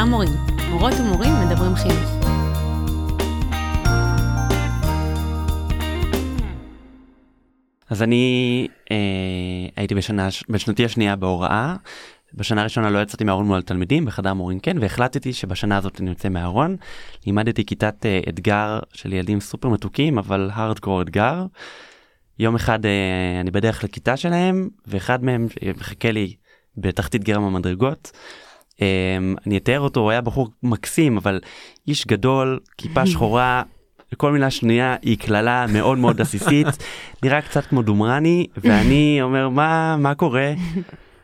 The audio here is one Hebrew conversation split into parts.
חדר מורים, מורות ומורים מדברים חינוך. אז אני אה, הייתי בשנה, בשנתי השנייה בהוראה. בשנה הראשונה לא יצאתי מהארון מול התלמידים, בחדר מורים כן, והחלטתי שבשנה הזאת אני יוצא מהארון. לימדתי כיתת אה, אתגר של ילדים סופר מתוקים, אבל הארדקור אתגר. יום אחד אה, אני בדרך לכיתה שלהם, ואחד מהם מחכה לי בתחתית גרם המדרגות. אה, אני אתאר אותו, הוא היה בחור מקסים, אבל איש גדול, כיפה שחורה, וכל מילה שנייה היא קללה מאוד מאוד עסיסית, נראה קצת כמו דומרני, ואני אומר, מה, מה קורה?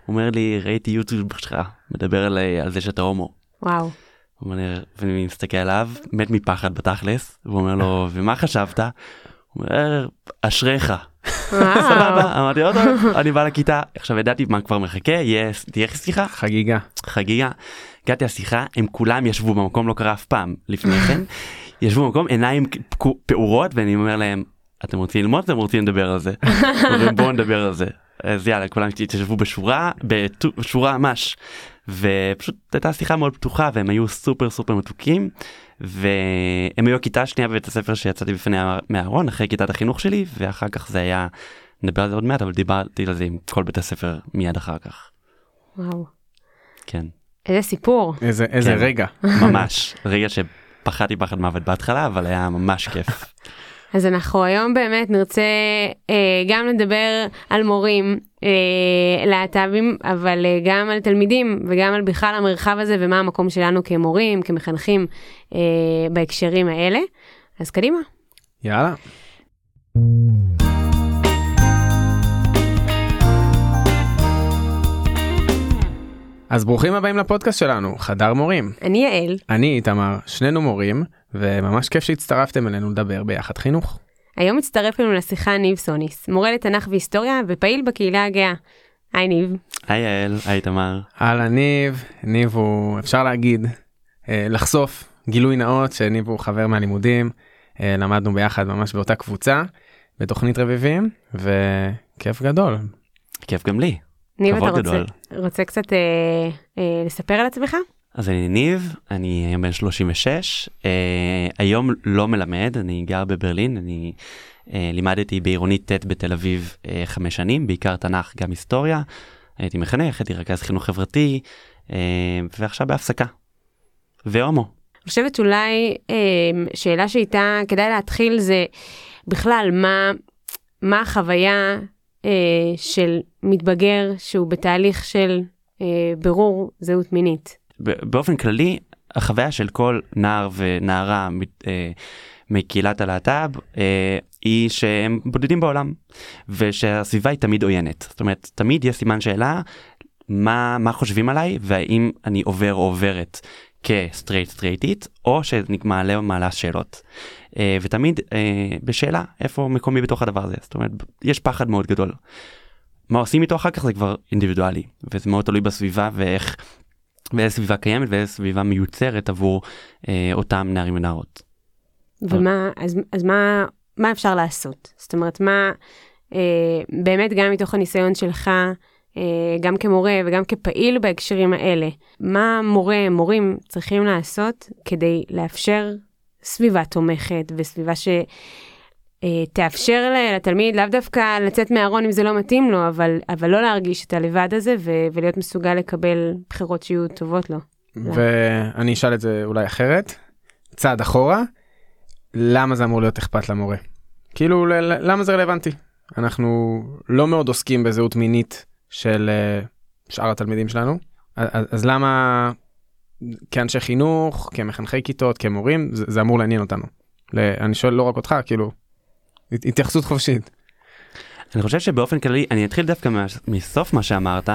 אומר לי, ראיתי יוטיוב שלך, מדבר על, על זה שאתה הומו. וואו. ואני מסתכל עליו, מת מפחד בתכלס, והוא אומר לו, ומה חשבת? הוא אומר, אשריך. סבבה, אמרתי עוד טוב, אני בא לכיתה, עכשיו ידעתי מה כבר מחכה, תהיה שיחה? חגיגה. חגיגה. הגעתי לשיחה, הם כולם ישבו במקום, לא קרה אף פעם לפני כן, ישבו במקום, עיניים פעורות, ואני אומר להם, אתם רוצים ללמוד אתם רוצים לדבר על זה? בואו נדבר על זה. אז יאללה כולם התיישבו בשורה בשורה ממש ופשוט הייתה שיחה מאוד פתוחה והם היו סופר סופר מתוקים והם היו הכיתה השנייה בבית הספר שיצאתי בפני מהארון אחרי כיתת החינוך שלי ואחר כך זה היה נדבר על זה עוד מעט אבל דיברתי על זה עם כל בית הספר מיד אחר כך. וואו. כן. איזה סיפור. איזה איזה כן, רגע. ממש רגע שפחדתי פחד מוות בהתחלה אבל היה ממש כיף. אז אנחנו היום באמת נרצה אה, גם לדבר על מורים להט"בים, אבל אה, גם על תלמידים וגם על בכלל המרחב הזה ומה המקום שלנו כמורים, כמחנכים אה, בהקשרים האלה. אז קדימה. יאללה. אז ברוכים הבאים לפודקאסט שלנו, חדר מורים. אני יעל. אני איתמר, שנינו מורים, וממש כיף שהצטרפתם אלינו לדבר ביחד חינוך. היום מצטרף לנו לשיחה ניב סוניס, מורה לתנ"ך והיסטוריה ופעיל בקהילה הגאה. היי ניב. היי יעל, היי תמר. אהלן ניב, ניב הוא, אפשר להגיד, אה, לחשוף גילוי נאות שניב הוא חבר מהלימודים, אה, למדנו ביחד ממש באותה קבוצה, בתוכנית רביבים, וכיף גדול. כיף גם לי. ניב, אתה רוצה, רוצה קצת אה, אה, לספר על עצמך? אז אני ניב, אני היום בן 36, uh, היום לא מלמד, אני גר בברלין, אני uh, לימדתי בעירונית ט' בתל אביב uh, חמש שנים, בעיקר תנ"ך, גם היסטוריה, הייתי מחנך, הייתי רכז חינוך חברתי, uh, ועכשיו בהפסקה. והומו. אני חושבת שאולי uh, שאלה שאיתה כדאי להתחיל זה בכלל מה, מה החוויה uh, של מתבגר שהוא בתהליך של uh, ברור זהות מינית. באופן כללי החוויה של כל נער ונערה אה, מקהילת הלהט"ב אה, היא שהם בודדים בעולם ושהסביבה היא תמיד עוינת. זאת אומרת תמיד יש סימן שאלה מה מה חושבים עליי והאם אני עובר או עוברת כסטרייט סטרייטית או שמעלה או מעלה שאלות. אה, ותמיד אה, בשאלה איפה מקומי בתוך הדבר הזה? זאת אומרת יש פחד מאוד גדול. מה עושים איתו אחר כך זה כבר אינדיבידואלי וזה מאוד תלוי בסביבה ואיך ואיזה סביבה קיימת ואיזה סביבה מיוצרת עבור אה, אותם נערים ונערות. ומה, אז, אז מה, מה אפשר לעשות? זאת אומרת, מה, אה, באמת גם מתוך הניסיון שלך, אה, גם כמורה וגם כפעיל בהקשרים האלה, מה מורה, מורים צריכים לעשות כדי לאפשר סביבה תומכת וסביבה ש... אה, תאפשר לתלמיד לאו דווקא לצאת מהארון אם זה לא מתאים לו, אבל, אבל לא להרגיש את הלבד הזה ו, ולהיות מסוגל לקבל בחירות שיהיו טובות לו. ואני אשאל את זה אולי אחרת, צעד אחורה, למה זה אמור להיות אכפת למורה? כאילו למה זה רלוונטי? אנחנו לא מאוד עוסקים בזהות מינית של אה, שאר התלמידים שלנו, אז, אז למה כאנשי חינוך, כמחנכי כיתות, כמורים, זה, זה אמור לעניין אותנו? אני שואל לא רק אותך, כאילו, התייחסות חופשית. אני חושב שבאופן כללי אני אתחיל דווקא מסוף מה שאמרת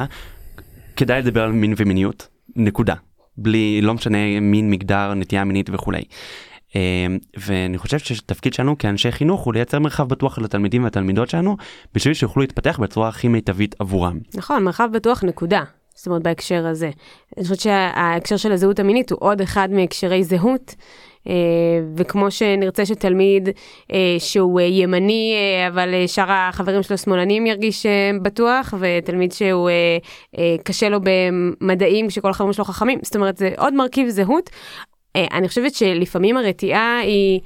כדאי לדבר על מין ומיניות נקודה בלי לא משנה מין מגדר נטייה מינית וכולי. אמ, ואני חושב שתפקיד שלנו כאנשי חינוך הוא לייצר מרחב בטוח לתלמידים והתלמידות שלנו בשביל שיוכלו להתפתח בצורה הכי מיטבית עבורם. נכון מרחב בטוח נקודה. זאת אומרת בהקשר הזה. אני חושבת שההקשר של הזהות המינית הוא עוד אחד מהקשרי זהות. אה, וכמו שנרצה שתלמיד אה, שהוא אה, ימני אבל שאר החברים שלו שמאלנים ירגיש בטוח ותלמיד שהוא קשה לו במדעים כשכל החברים שלו חכמים זאת אומרת זה עוד מרכיב זהות. אני חושבת שלפעמים הרתיעה היא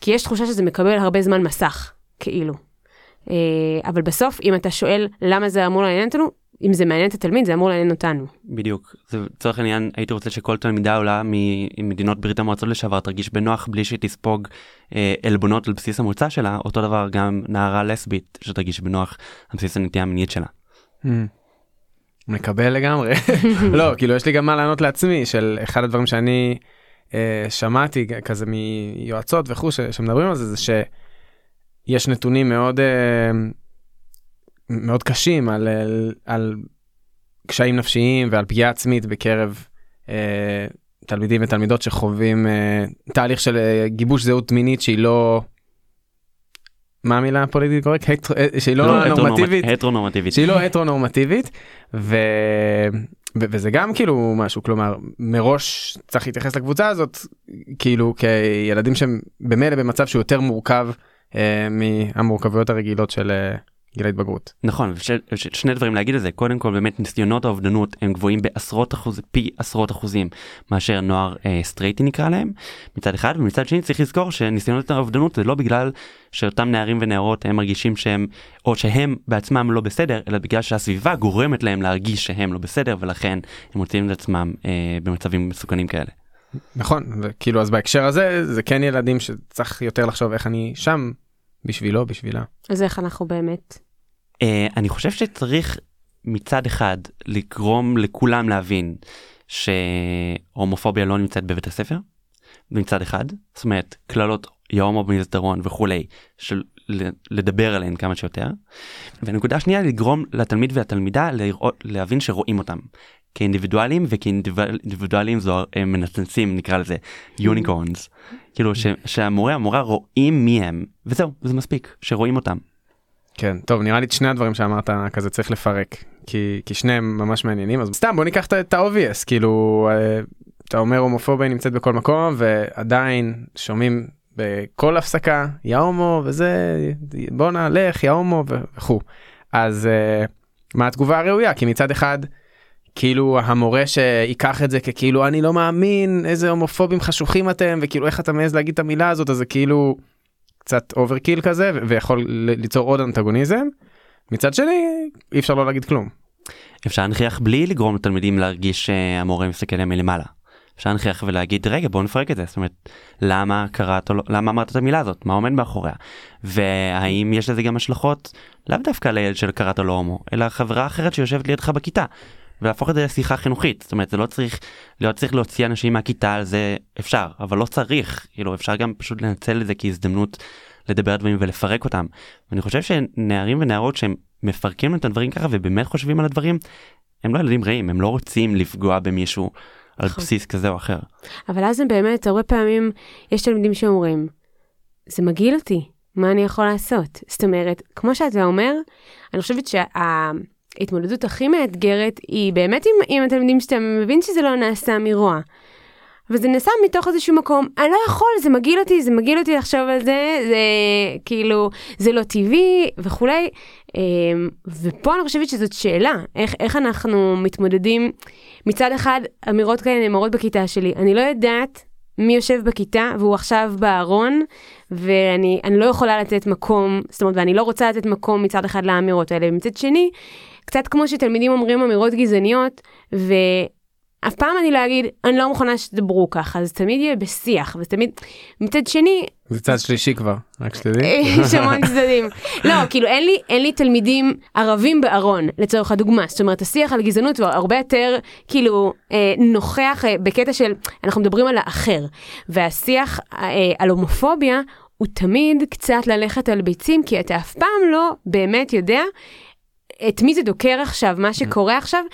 כי יש תחושה שזה מקבל הרבה זמן מסך כאילו. אבל בסוף אם אתה שואל למה זה אמור לעניין אותנו אם זה מעניין את התלמיד זה אמור לעניין אותנו. בדיוק זה לצורך העניין הייתי רוצה שכל תלמידה עולה ממדינות ברית המועצות לשעבר תרגיש בנוח בלי שתספוג אה, עלבונות על בסיס המוצא שלה אותו דבר גם נערה לסבית שתרגיש בנוח על בסיס הנטייה המינית שלה. Hmm. מקבל לגמרי לא כאילו יש לי גם מה לענות לעצמי של אחד הדברים שאני אה, שמעתי כזה מיועצות וכו' שמדברים על זה זה שיש נתונים מאוד. אה, מאוד קשים על, על, על קשיים נפשיים ועל פגיעה עצמית בקרב אה, תלמידים ותלמידות שחווים אה, תהליך של אה, גיבוש זהות מינית שהיא לא. מה המילה הפוליטית קורקט? אה, שהיא לא, לא נורמטיבית, הטרונורמטיבית, שהיא לא הטרונורמטיבית ו... ו- וזה גם כאילו משהו כלומר מראש צריך להתייחס לקבוצה הזאת כאילו כילדים שהם במילא במצב שהוא יותר מורכב אה, מהמורכבויות הרגילות של אה, גיל ההתבגרות. נכון, ש, ש, שני דברים להגיד על זה, קודם כל באמת ניסיונות האובדנות הם גבוהים בעשרות אחוז, פי עשרות אחוזים מאשר נוער אה, סטרייטי נקרא להם, מצד אחד, ומצד שני צריך לזכור שניסיונות האובדנות זה לא בגלל שאותם נערים ונערות הם מרגישים שהם, או שהם בעצמם לא בסדר, אלא בגלל שהסביבה גורמת להם להרגיש שהם לא בסדר ולכן הם מוצאים את עצמם אה, במצבים מסוכנים כאלה. נכון, וכאילו אז בהקשר הזה זה כן ילדים שצריך יותר לחשוב איך אני שם בשבילו, בשבילה. אז איך אנחנו באמת? Uh, אני חושב שצריך מצד אחד לגרום לכולם להבין שהומופוביה לא נמצאת בבית הספר, מצד אחד, זאת אומרת, קללות יהומו במסדרון וכולי, של לדבר עליהן כמה שיותר. ונקודה שנייה, לגרום לתלמיד והתלמידה לראות, להבין שרואים אותם. כאינדיבידואלים וכאינדיבידואלים זו הם מנצנצים נקרא לזה יוניקורנס כאילו ש, שהמורה המורה רואים מי הם וזהו זה מספיק שרואים אותם. כן טוב נראה לי את שני הדברים שאמרת כזה צריך לפרק כי כי שניהם ממש מעניינים אז סתם בוא ניקח את ה-obvious כאילו אה, אתה אומר הומופוביה נמצאת בכל מקום ועדיין שומעים בכל הפסקה יא הומו וזה בוא נלך יא הומו וכו' אז uh, מה התגובה הראויה כי מצד אחד. כאילו המורה שיקח את זה ככאילו אני לא מאמין איזה הומופובים חשוכים אתם וכאילו איך אתה מעז להגיד את המילה הזאת אז זה כאילו קצת overkill כזה ויכול ליצור עוד אנטגוניזם. מצד שני אי אפשר לא להגיד כלום. אפשר להנכיח בלי לגרום לתלמידים להרגיש שהמורה מסתכל עליהם מלמעלה. אפשר להנכיח ולהגיד רגע בוא נפרק את זה. זאת אומרת למה קראת לא, למה אמרת את המילה הזאת? מה עומד מאחוריה? והאם יש לזה גם השלכות לאו דווקא לילד של קראת לו הומו אלא חברה אחרת שיושבת לידך בכיתה ולהפוך את זה לשיחה חינוכית. זאת אומרת זה לא צריך לא צריך להוציא אנשים מהכיתה על זה אפשר אבל לא צריך. כאילו אפשר גם פשוט לנצל את זה כהזדמנות לדבר דברים ולפרק אותם. ואני חושב שנערים ונערות שהם מפרקים את הדברים ככה ובאמת חושבים על הדברים הם לא ילדים רעים הם לא רוצים לפגוע במישהו על. בסיס כזה או אחר. אבל אז הם באמת הרבה פעמים יש תלמידים שאומרים זה מגעיל אותי מה אני יכול לעשות זאת אומרת כמו שאתה אומר אני חושבת שה... ההתמודדות הכי מאתגרת היא באמת עם, עם התלמידים שאתה מבין שזה לא נעשה מרוע. וזה נעשה מתוך איזשהו מקום, אני לא יכול, זה מגעיל אותי, זה מגעיל אותי לחשוב על זה, זה כאילו, זה לא טבעי וכולי. אמ, ופה אני חושבת שזאת שאלה, איך, איך אנחנו מתמודדים, מצד אחד, אמירות כאלה נאמרות בכיתה שלי, אני לא יודעת מי יושב בכיתה והוא עכשיו בארון, ואני לא יכולה לתת מקום, זאת אומרת, ואני לא רוצה לתת מקום מצד אחד לאמירות האלה, ומצד שני, קצת כמו שתלמידים אומרים אמירות גזעניות, ואף פעם אני לא אגיד, אני לא מוכנה שתדברו ככה, זה תמיד יהיה בשיח, וזה תמיד, מצד שני... זה צד שלישי כבר, רק שתדעי. יש המון צדדים. לא, כאילו אין לי, אין לי תלמידים ערבים בארון, לצורך הדוגמה. זאת אומרת, השיח על גזענות הוא הרבה יותר, כאילו, אה, נוכח אה, בקטע של, אנחנו מדברים על האחר. והשיח אה, על הומופוביה הוא תמיד קצת ללכת על ביצים, כי אתה אף פעם לא באמת יודע את מי זה דוקר עכשיו, מה שקורה עכשיו,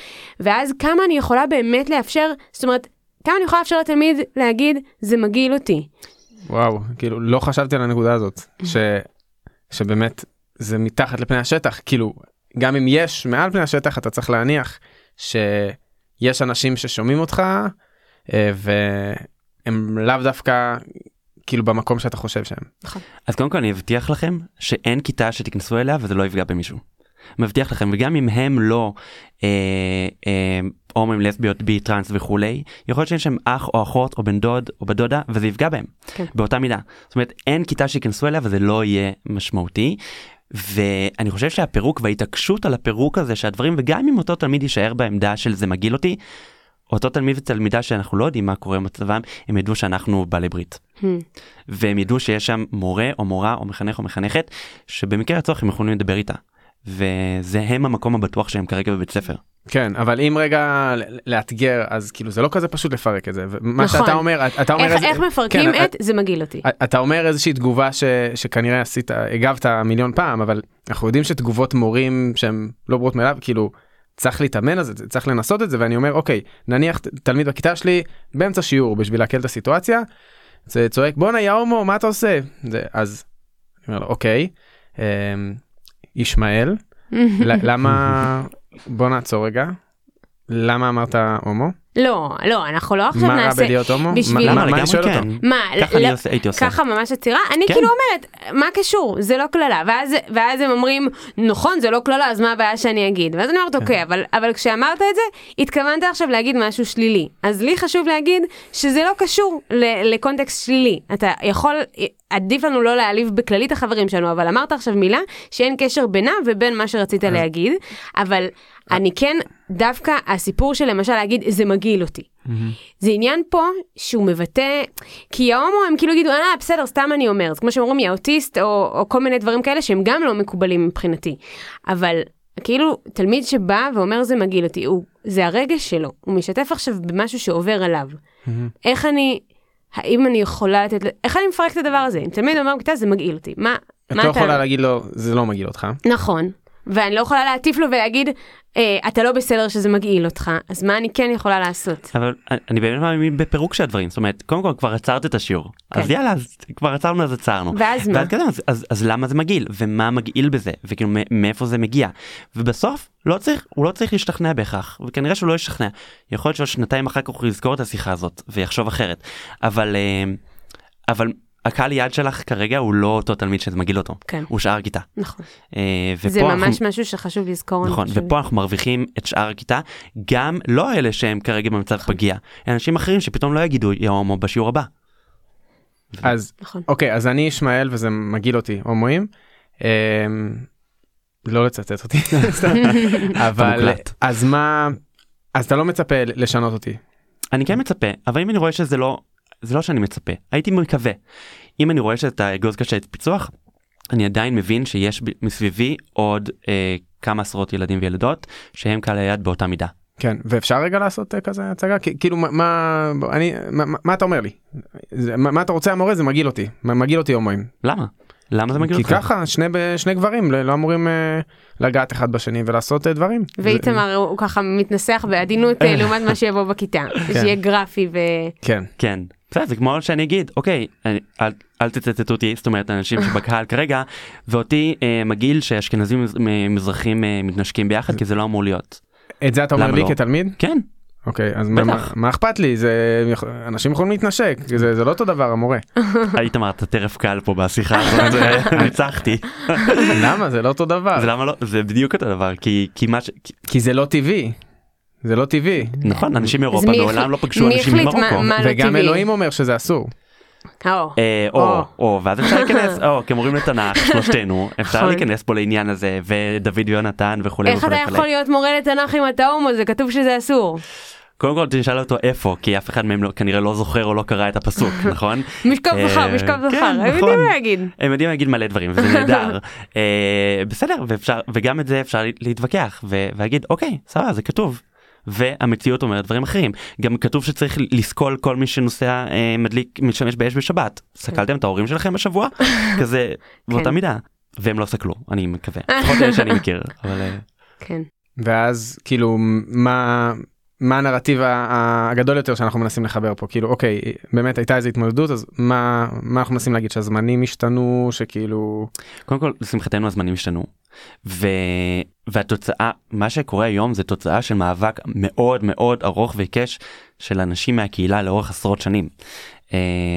ואז כמה אני יכולה באמת לאפשר, זאת אומרת, כמה אני יכולה לאפשר לתלמיד להגיד, זה מגעיל אותי. וואו, כאילו, לא חשבתי על הנקודה הזאת, ש, שבאמת זה מתחת לפני השטח, כאילו, גם אם יש מעל פני השטח, אתה צריך להניח ש... יש אנשים ששומעים אותך אה, והם לאו דווקא כאילו במקום שאתה חושב שהם. אז קודם כל אני אבטיח לכם שאין כיתה שתיכנסו אליה וזה לא יפגע במישהו. מבטיח לכם וגם אם הם לא אה, אה, הומואים לסביות בי טראנס וכולי יכול להיות שיש שם אח או אחות או בן דוד או בת דודה וזה יפגע בהם כן. באותה מידה. זאת אומרת אין כיתה שייכנסו אליה וזה לא יהיה משמעותי. ואני חושב שהפירוק וההתעקשות על הפירוק הזה שהדברים וגם אם אותו תלמיד יישאר בעמדה של זה מגעיל אותי. אותו תלמיד ותלמידה שאנחנו לא יודעים מה קורה במצבם הם ידעו שאנחנו בעלי ברית. Hmm. והם ידעו שיש שם מורה או מורה או מחנך או מחנכת שבמקרה הצורך הם יכולים לדבר איתה. וזה הם המקום הבטוח שהם כרגע בבית ספר. כן אבל אם רגע לאתגר אז כאילו זה לא כזה פשוט לפרק את זה ומה נכון. שאתה אומר אתה אומר איך, איזה- איך מפרקים כן, את זה מגעיל אותי. אתה אומר איזושהי תגובה ש, שכנראה עשית הגבת מיליון פעם אבל אנחנו יודעים שתגובות מורים שהם לא ברורות מאליו כאילו צריך להתאמן על זה צריך לנסות את זה ואני אומר אוקיי נניח תלמיד בכיתה שלי באמצע שיעור בשביל להקל את הסיטואציה. זה צועק בואנה יא הומו מה אתה עושה זה אז. אני אומר לו אוקיי. אמ, ישמעאל למה בוא נעצור רגע. למה אמרת הומו? לא, לא, אנחנו לא עכשיו מה רע נעשה... בלהיות הומו? בשביל- מה- מה- למה לגמרי שואל אותו? כן. מה, ככה לא- הייתי עושה. ככה ממש עצירה? אני כן. כאילו אומרת, מה קשור? זה לא קללה. ואז, ואז הם אומרים, נכון, זה לא קללה, אז מה הבעיה שאני אגיד? ואז אני אומרת, אוקיי, אבל, אבל כשאמרת את זה, התכוונת עכשיו להגיד משהו שלילי. אז לי חשוב להגיד שזה לא קשור ל- לקונטקסט שלילי. אתה יכול, עדיף לנו לא להעליב בכללית החברים שלנו, אבל אמרת עכשיו מילה שאין קשר בינה ובין מה שרצית להגיד, אבל אני כן, דווקא הסיפור של למשל להגיד, זה מגעיל אותי. זה עניין פה שהוא מבטא, כי ההומו הם כאילו יגידו, אה בסדר סתם אני אומר, זה כמו שהם אומרים יא אוטיסט או, או כל מיני דברים כאלה שהם גם לא מקובלים מבחינתי. אבל כאילו תלמיד שבא ואומר זה מגעיל אותי, הוא, זה הרגש שלו, הוא משתף עכשיו במשהו שעובר עליו. איך אני, האם אני יכולה לתת, איך אני מפרק את הדבר הזה? אם תלמיד אומר בכיתה זה מגעיל אותי, מה, את מה לא יכולה להגיד לו זה לא מגעיל אותך. נכון. ואני לא יכולה להטיף לו ולהגיד, אה, אתה לא בסדר שזה מגעיל אותך, אז מה אני כן יכולה לעשות? אבל אני באמת מאמין בפירוק של הדברים זאת אומרת קודם כל כבר עצרת את השיעור אז כן. יאללה אז כבר עצרנו אז עצרנו. ואז מה? כזה, אז, אז, אז למה זה מגעיל ומה מגעיל בזה וכאילו מאיפה זה מגיע ובסוף לא צריך הוא לא צריך להשתכנע בהכרח וכנראה שהוא לא ישתכנע יכול להיות ששנתיים אחר כך הוא יזכור את השיחה הזאת ויחשוב אחרת אבל אה, אבל הקהל יעד שלך כרגע הוא לא אותו תלמיד שזה מגעיל אותו כן. הוא שאר הכיתה. נכון. אה, זה ממש אנחנו- משהו שחשוב לזכור. נכון. ופה אנחנו מרוויחים את שאר הכיתה גם לא אלה שהם כרגע במצב נכון. פגיע אנשים אחרים שפתאום לא יגידו יא הומו בשיעור הבא. אז נכון. אוקיי אז אני ישמעאל וזה מגעיל אותי הומואים. אמ, לא לצטט אותי. אבל. אז מה אז אתה לא מצפה לשנות אותי. אני כן מצפה אבל אם אני רואה שזה לא זה לא שאני מצפה הייתי מקווה. אם אני רואה שאת האגוז קשה את פיצוח אני עדיין מבין שיש מסביבי עוד אה, כמה עשרות ילדים וילדות שהם קהל היעד באותה מידה. כן ואפשר רגע לעשות אה, כזה הצגה? כאילו מה- מה אני מה, מה- אתה אומר לי? זה, מה, מה אתה רוצה המורה? זה מגעיל אותי. מגעיל אותי הומואים למה? למה זה מגעיל כי אותך? ככה שני שני גברים לא לא אמורים אה, לגעת אחד בשני ולעשות אה, דברים. ואיתמר הוא הוא ככה מתנסח בעדינות אה, לעומת מה שיבוא בכיתה. שיהיה גרפי ו... כן כן. בסדר, זה כמו שאני אגיד אוקיי אני, אל, אל תצטטו אותי זאת אומרת אנשים שבקהל כרגע ואותי אה, מגעיל שאשכנזים מזרחים אה, מתנשקים ביחד כי זה לא אמור להיות. את זה אתה אומר לי לא? כתלמיד כן אוקיי אז מה- אכפת לי זה אנשים יכולים להתנשק זה זה לא אותו דבר המורה איתמר אתה טרף קל פה בשיחה הזאת ניצחתי. למה זה לא אותו דבר זה למה לא זה בדיוק אותו דבר כי כי מה ש... כי- כי זה לא טבעי. זה לא טבעי נכון אנשים מאירופה מעולם לא פגשו אנשים ממרוקו. לא וגם? אלוהים אומר שזה אסור. או. אה, או. ואז אפשר להיכנס או כמורים לתנ"ך שלושתנו אפשר נכון. להיכנס פה לעניין הזה ודוד ויונתן וכולי איך אתה וכולי יכול וכולי. להיות מורה לתנ"ך אם אתה הומו? זה כתוב שזה אסור. קודם כל תשאל אותו איפה כי אף אחד מהם לא- כנראה לא זוכר או לא קרא את הפסוק נכון משכב אה, זכר, משכב כן, זכר. הם נכון. יודעים להגיד. הם יודעים להגיד מלא דברים וזה נהדר אה, בסדר וגם את זה אפשר להתווכח ולהגיד אוקיי סבבה זה כתוב. והמציאות אומרת דברים אחרים. גם כתוב שצריך לסקול כל מי שנוסע אה, מדליק משתמש באש בשבת. סקלתם את ההורים שלכם בשבוע כזה באותה כן. מידה. והם לא סקלו אני מקווה. לפחות אלה שאני מכיר אבל אה, כן. ואז כאילו מה מה הנרטיב הגדול יותר שאנחנו מנסים לחבר פה כאילו אוקיי באמת הייתה איזה התמודדות אז מה מה אנחנו מנסים להגיד שהזמנים השתנו שכאילו קודם כל לשמחתנו הזמנים השתנו. ו... והתוצאה מה שקורה היום זה תוצאה של מאבק מאוד מאוד ארוך ועיקש של אנשים מהקהילה לאורך עשרות שנים. Uh,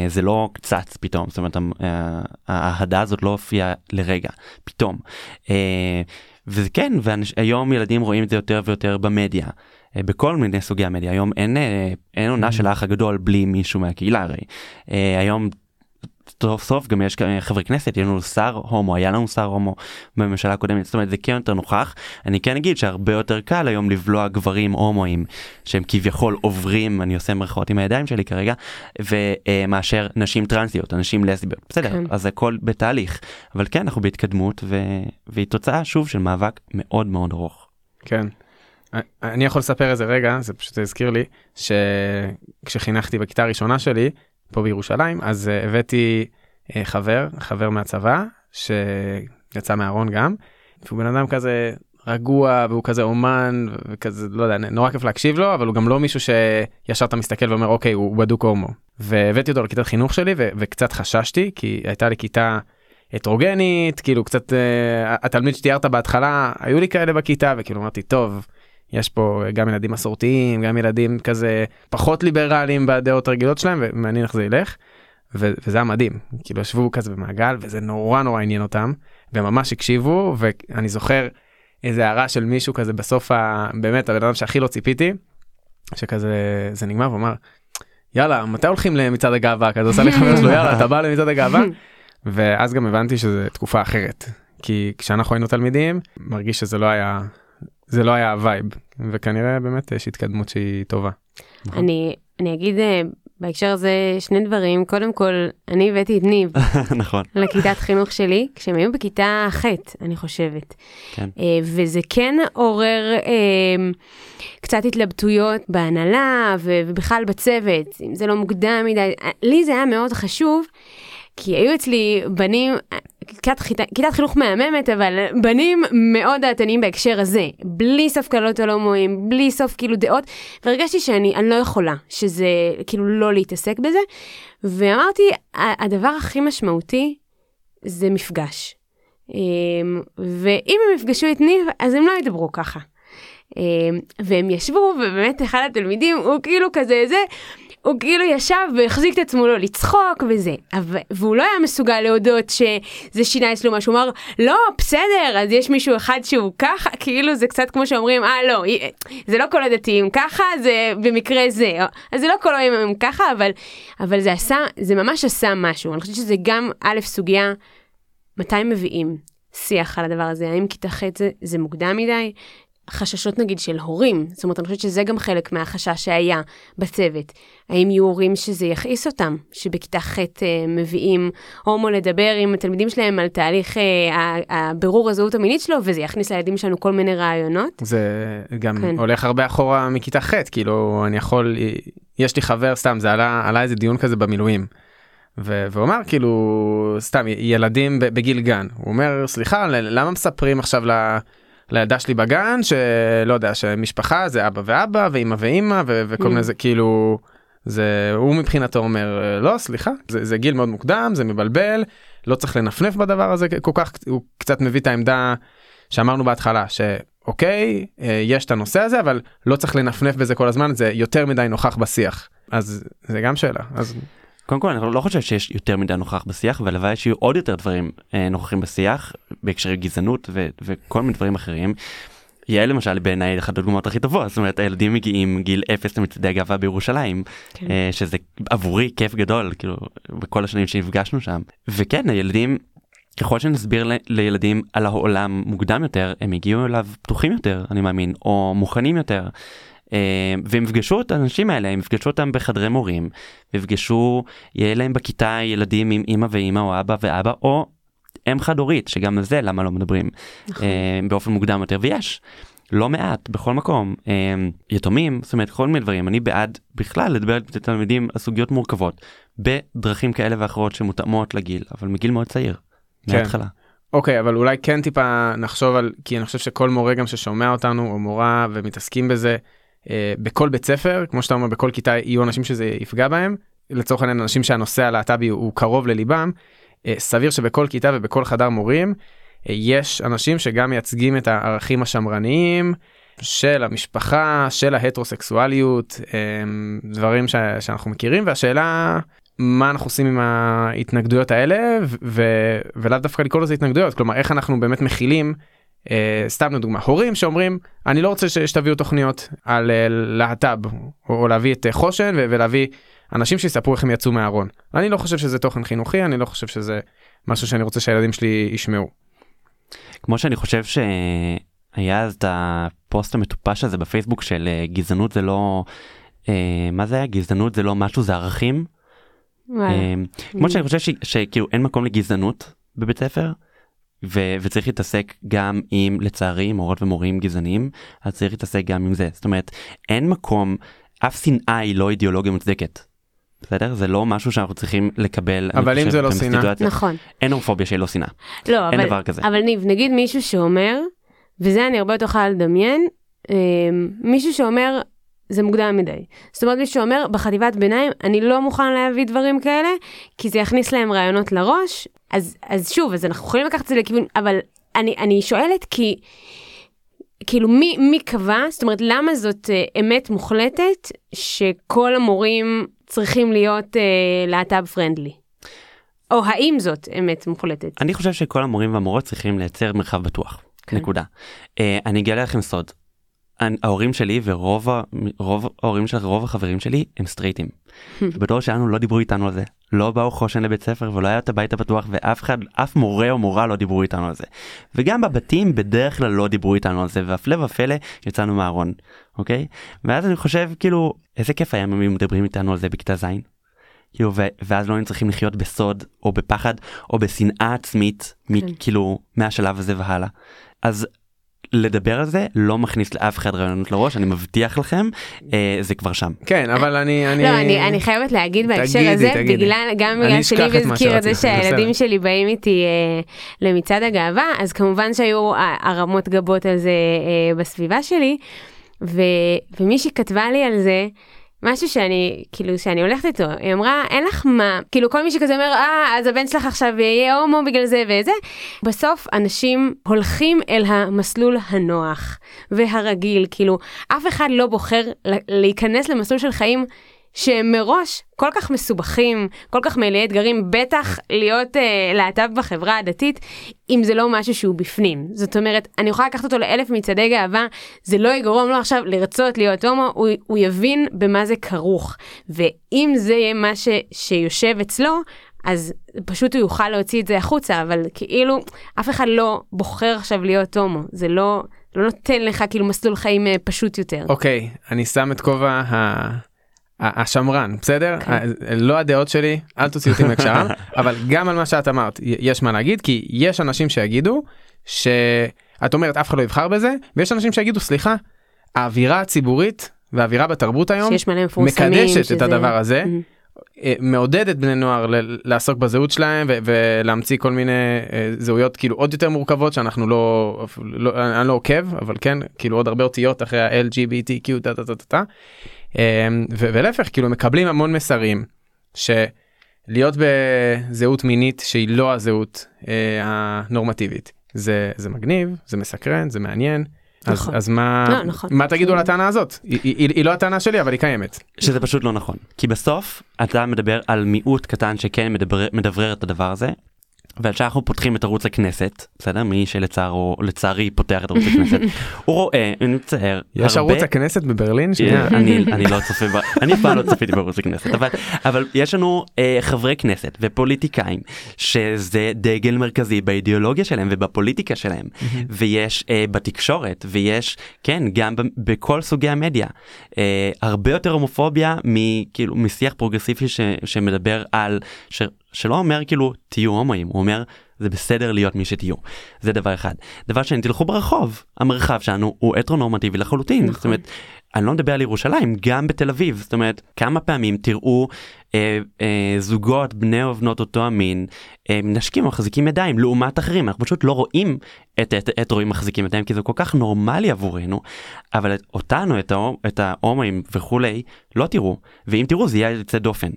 זה לא קצץ פתאום זאת אומרת uh, האהדה הזאת לא הופיעה לרגע פתאום. Uh, וזה כן והיום ילדים רואים את זה יותר ויותר במדיה. אה, בכל מיני סוגי המדיה היום אין אה, אין עונה של האח הגדול בלי מישהו מהקהילה הרי אה, היום. סוף סוף גם יש חברי כנסת יש לנו שר הומו היה לנו שר הומו בממשלה הקודמת זאת אומרת זה כן יותר נוכח אני כן אגיד שהרבה יותר קל היום לבלוע גברים הומואים שהם כביכול עוברים אני עושה מרכאות עם הידיים שלי כרגע ומאשר נשים טרנסיות אנשים לסביות בסדר כן. אז הכל בתהליך אבל כן אנחנו בהתקדמות ו... והיא תוצאה שוב של מאבק מאוד מאוד ארוך. כן. אני יכול לספר איזה רגע זה פשוט הזכיר לי שכשחינכתי בכיתה הראשונה שלי פה בירושלים אז uh, הבאתי uh, חבר חבר מהצבא שיצא מהארון גם. הוא בן אדם כזה רגוע והוא כזה אומן וכזה לא יודע נורא כיף להקשיב לו אבל הוא גם לא מישהו שישר אתה מסתכל ואומר אוקיי הוא בדוק הומו והבאתי אותו לכיתת חינוך שלי ו- וקצת חששתי כי הייתה לי כיתה הטרוגנית כאילו קצת uh, התלמיד שתיארת בהתחלה היו לי כאלה בכיתה וכאילו אמרתי טוב יש פה גם ילדים מסורתיים גם ילדים כזה פחות ליברליים בדעות הרגילות שלהם ומעניין איך זה ילך. ו- וזה היה מדהים. כאילו ישבו כזה במעגל וזה נורא נורא עניין אותם וממש הקשיבו ואני זוכר איזה הערה של מישהו כזה בסוף ה... באמת הבן אדם שהכי לא ציפיתי שכזה זה נגמר ואמר יאללה מתי הולכים למצעד הגאווה? כזה עושה לי חבר שלו יאללה אתה בא למצעד הגאווה? ואז גם הבנתי שזה תקופה אחרת. כי כשאנחנו היינו תלמידים מרגיש שזה לא היה זה לא היה ה vibe וכנראה באמת יש התקדמות שהיא טובה. נכון. אני אני אגיד אה, בהקשר הזה שני דברים קודם כל אני הבאתי את ניב נכון לכיתת חינוך שלי כשהם היו בכיתה ח' אני חושבת כן. אה, וזה כן עורר אה, קצת התלבטויות בהנהלה ובכלל בצוות אם זה לא מוקדם מדי לי זה היה מאוד חשוב. כי היו אצלי בנים, כיתת, כיתת חינוך מהממת, אבל בנים מאוד דעתניים בהקשר הזה, בלי סוף קלות על הומואים, בלי סוף כאילו דעות, והרגשתי שאני לא יכולה, שזה כאילו לא להתעסק בזה, ואמרתי, הדבר הכי משמעותי זה מפגש. אמ, ואם הם יפגשו את ניב, אז הם לא ידברו ככה. אמ, והם ישבו, ובאמת אחד התלמידים הוא כאילו כזה זה, הוא כאילו ישב והחזיק את עצמו לא לצחוק וזה, והוא לא היה מסוגל להודות שזה שינה אצלו משהו, הוא אמר, לא, בסדר, אז יש מישהו אחד שהוא ככה, כאילו זה קצת כמו שאומרים, אה לא, זה לא כל הדתיים ככה, זה במקרה זה, אז זה לא כל היום הם ככה, אבל, אבל זה עשה, זה ממש עשה משהו, אני חושבת שזה גם א', סוגיה, מתי מביאים שיח על הדבר הזה, האם כיתה ח' זה, זה מוקדם מדי? חששות נגיד של הורים, זאת אומרת אני חושבת שזה גם חלק מהחשש שהיה בצוות. האם יהיו הורים שזה יכעיס אותם, שבכיתה ח' אה, מביאים הומו לדבר עם התלמידים שלהם על תהליך אה, הבירור הזהות המינית שלו, וזה יכניס לילדים שלנו כל מיני רעיונות. זה גם כן. הולך הרבה אחורה מכיתה ח', כאילו אני יכול, יש לי חבר סתם, זה עלה, עלה איזה דיון כזה במילואים. והוא אמר כאילו סתם ילדים בגיל גן הוא אומר סליחה למה מספרים עכשיו ל... לילדה שלי בגן שלא יודע שמשפחה זה אבא ואבא ואמא ואמא ו- וכל mm. מיני זה כאילו זה הוא מבחינתו אומר לא סליחה זה, זה גיל מאוד מוקדם זה מבלבל לא צריך לנפנף בדבר הזה כל כך הוא קצת מביא את העמדה שאמרנו בהתחלה שאוקיי אה, יש את הנושא הזה אבל לא צריך לנפנף בזה כל הזמן זה יותר מדי נוכח בשיח אז זה גם שאלה אז קודם כל אני לא חושב שיש יותר מדי נוכח בשיח והלוואי שיהיו עוד יותר דברים אה, נוכחים בשיח בהקשרי גזענות ו- וכל מיני דברים אחרים. יעל למשל בעיניי אחת הדוגמאות הכי טובות זאת אומרת הילדים מגיעים גיל אפס למצעדי הגאווה בירושלים כן. אה, שזה עבורי כיף גדול כאילו בכל השנים שנפגשנו שם וכן הילדים ככל שנסביר ל- לילדים על העולם מוקדם יותר הם יגיעו אליו פתוחים יותר אני מאמין או מוכנים יותר. אה, והם יפגשו את האנשים האלה, הם יפגשו אותם בחדרי מורים, יפגשו, יהיה להם בכיתה ילדים עם אמא ואמא או אבא ואבא, או אם חד הורית, שגם על זה למה לא מדברים נכון. אה, באופן מוקדם יותר, ויש. לא מעט בכל מקום אה, יתומים זאת אומרת כל מיני דברים אני בעד בכלל לדבר עם תלמידים על סוגיות מורכבות בדרכים כאלה ואחרות שמותאמות לגיל אבל מגיל מאוד צעיר. כן. מההתחלה. אוקיי okay, אבל אולי כן טיפה נחשוב על כי אני חושב שכל מורה גם ששומע אותנו או מורה ומתעסקים בזה בכל בית ספר כמו שאתה אומר בכל כיתה יהיו אנשים שזה יפגע בהם. לצורך העניין אנשים שהנושא הלהט"בי הוא קרוב לליבם. אה, סביר שבכל כיתה ובכל חדר מורים אה, יש אנשים שגם מייצגים את הערכים השמרניים של המשפחה של ההטרוסקסואליות אה, דברים ש- שאנחנו מכירים והשאלה מה אנחנו עושים עם ההתנגדויות האלה ו- ולאו דווקא לקרוא לזה התנגדויות כלומר איך אנחנו באמת מכילים אה, סתם לדוגמה הורים שאומרים אני לא רוצה שתביאו תוכניות על אה, להט"ב או, או להביא את אה, חושן ו- ולהביא אנשים שיספרו איך הם יצאו מהארון אני לא חושב שזה תוכן חינוכי אני לא חושב שזה משהו שאני רוצה שהילדים שלי ישמעו. כמו שאני חושב שהיה אז את הפוסט המטופש הזה בפייסבוק של אה, גזענות זה לא אה, מה זה היה גזענות זה לא משהו זה ערכים. כמו שאני חושב שכאילו אין מקום לגזענות בבית ספר. ו- וצריך להתעסק גם עם לצערי מורות ומורים גזענים אז צריך להתעסק גם עם זה זאת אומרת אין מקום אף שנאה היא לא אידיאולוגיה מוצדקת. בסדר זה לא משהו שאנחנו צריכים לקבל אבל אם חושב, זה לא שנאה? נכון. אין הומופוביה שהיא לא שנאה לא, אין אבל, דבר כזה. אבל ניב, נגיד מישהו שאומר, וזה אני הרבה יותר יכולה לדמיין, אה, מישהו שאומר, זה מוקדם מדי. זאת אומרת, מישהו שאומר, בחטיבת ביניים, אני לא מוכן להביא דברים כאלה, כי זה יכניס להם רעיונות לראש. אז, אז שוב, אז אנחנו יכולים לקחת את זה לכיוון, אבל אני, אני שואלת כי, כאילו, מי, מי קבע, זאת אומרת, למה זאת אה, אמת מוחלטת, שכל המורים צריכים להיות אה, להט"ב פרנדלי? או האם זאת אמת מוחלטת? אני חושב שכל המורים והמורות צריכים לייצר מרחב בטוח. כן. נקודה. Uh, אני אגלה לכם סוד. ההורים שלי ורוב רוב ההורים של רוב החברים שלי הם סטרייטים. בדור שלנו לא דיברו איתנו על זה. לא באו חושן לבית ספר ולא היה את הבית הפתוח ואף אחד אף מורה או מורה לא דיברו איתנו על זה. וגם בבתים בדרך כלל לא דיברו איתנו על זה והפלא ופלא יצאנו מהארון. אוקיי? ואז אני חושב כאילו איזה כיף היה אם מדברים איתנו על זה בכיתה ז'. כאילו ו- ואז לא היינו צריכים לחיות בסוד או בפחד או בשנאה עצמית מ- כן. כאילו מהשלב הזה והלאה. אז לדבר על זה לא מכניס לאף אחד רעיונות לראש אני מבטיח לכם אה, זה כבר שם. כן אבל אני אני לא, אני, אני חייבת להגיד בהקשר תגידי, הזה, תגידי. בגלל, גם בגלל מה הזכיר את זה שהילדים. שלי באים איתי אה, למצעד הגאווה, אז כמובן שהיו הרמות גבות על זה אה, בסביבה שלי, ו, ומישהי כתבה לי על זה. משהו שאני כאילו שאני הולכת איתו. היא אמרה אין לך מה. כאילו כל מי שכזה אומר אה אז הבן שלך עכשיו יהיה הומו בגלל זה וזה. בסוף אנשים הולכים אל המסלול הנוח והרגיל. כאילו אף אחד לא בוחר להיכנס למסלול של חיים שהם מראש כל כך מסובכים, כל כך מלאי אתגרים, בטח להיות אה, להט"ב בחברה הדתית, אם זה לא משהו שהוא בפנים. זאת אומרת, אני יכולה לקחת אותו לאלף מצעדי גאווה, זה לא יגרום לו עכשיו לרצות להיות הומו, הוא, הוא יבין במה זה כרוך. ואם זה יהיה מה ש, שיושב אצלו, אז פשוט הוא יוכל להוציא את זה החוצה, אבל כאילו, אף אחד לא בוחר עכשיו להיות הומו, זה לא, לא נותן לך כאילו מסלול חיים אה, פשוט יותר. אוקיי אני שם את כובע ה- השמרן בסדר כן. ה- לא הדעות שלי אל תוציא אותי מהקשרם אבל גם על מה שאת אמרת יש מה להגיד כי יש אנשים שיגידו שאת אומרת אף אחד לא יבחר בזה ויש אנשים שיגידו סליחה האווירה הציבורית והאווירה בתרבות היום. מקדשת שזה- את הדבר הזה Mhm. אה, מעודדת בני נוער ל- לעסוק בזהות שלהם ו- ולהמציא כל מיני אה, זהויות כאילו עוד יותר מורכבות שאנחנו לא, לא אני לא עוקב אבל כן כאילו עוד הרבה אותיות אחרי ה-LGBTQ טה טה טה טה. אה, ולהפך כאילו מקבלים המון מסרים שלהיות בזהות מינית שהיא לא הזהות אה, הנורמטיבית זה זה מגניב זה מסקרן זה מעניין. אז, נכון. אז מה לא, נכון. מה תגידו על הטענה הזאת היא, היא, היא, היא לא הטענה שלי אבל היא קיימת. שזה פשוט לא נכון כי בסוף אתה מדבר על מיעוט קטן שכן מדבר, מדברר את הדבר הזה. ועד שאנחנו פותחים את ערוץ הכנסת בסדר? מי שלצערו לצערי פותח את ערוץ הכנסת הוא רואה אני מצטער יש הרבה- ערוץ הכנסת בברלין? שנייה. אני אני לא צופה ב... אני אף פעם לא צפיתי בערוץ הכנסת אבל אבל יש לנו אה, חברי כנסת ופוליטיקאים שזה דגל מרכזי באידיאולוגיה שלהם ובפוליטיקה שלהם. ויש אה, בתקשורת ויש כן גם ב- בכל סוגי המדיה אה, הרבה יותר הומופוביה מכאילו משיח פרוגרסיבי ש, שמדבר על ש, שלא אומר כאילו תהיו הומואים הוא אומר זה בסדר להיות מי שתהיו זה דבר אחד. דבר שני תלכו ברחוב. המרחב שלנו הוא הטרונורמטיבי לחלוטין. נכון. זאת אומרת אני לא מדבר על ירושלים, גם בתל אביב, זאת אומרת, כמה פעמים תראו אה, אה, זוגות בני ובנות אותו המין, אה, מנשקים או מחזיקים ידיים לעומת אחרים, אנחנו פשוט לא רואים את ההטרואים מחזיקים ידיים כי זה כל כך נורמלי עבורנו, אבל אותנו, את, ההומ, את ההומואים וכולי, לא תראו, ואם תראו זה יהיה יוצא דופן.